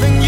loving you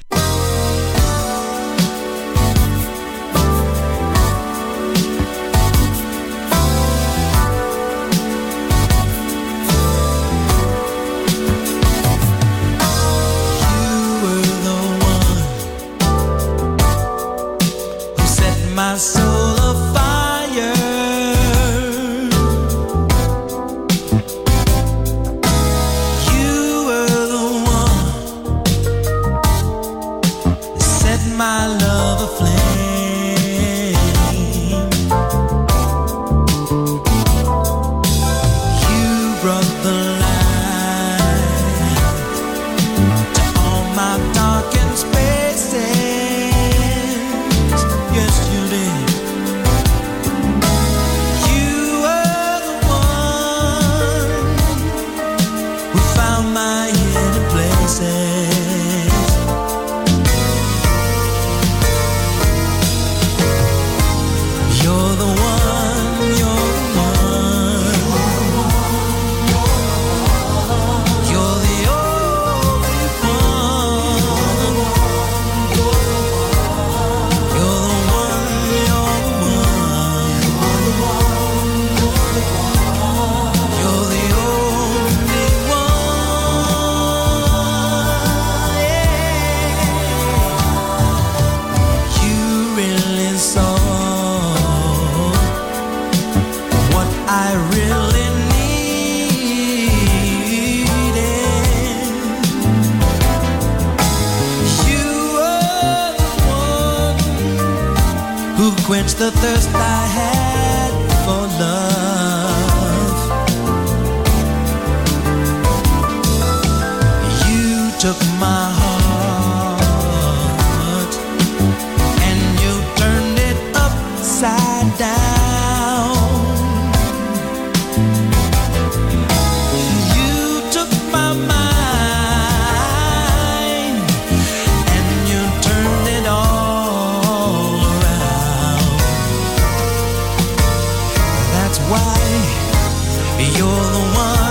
One.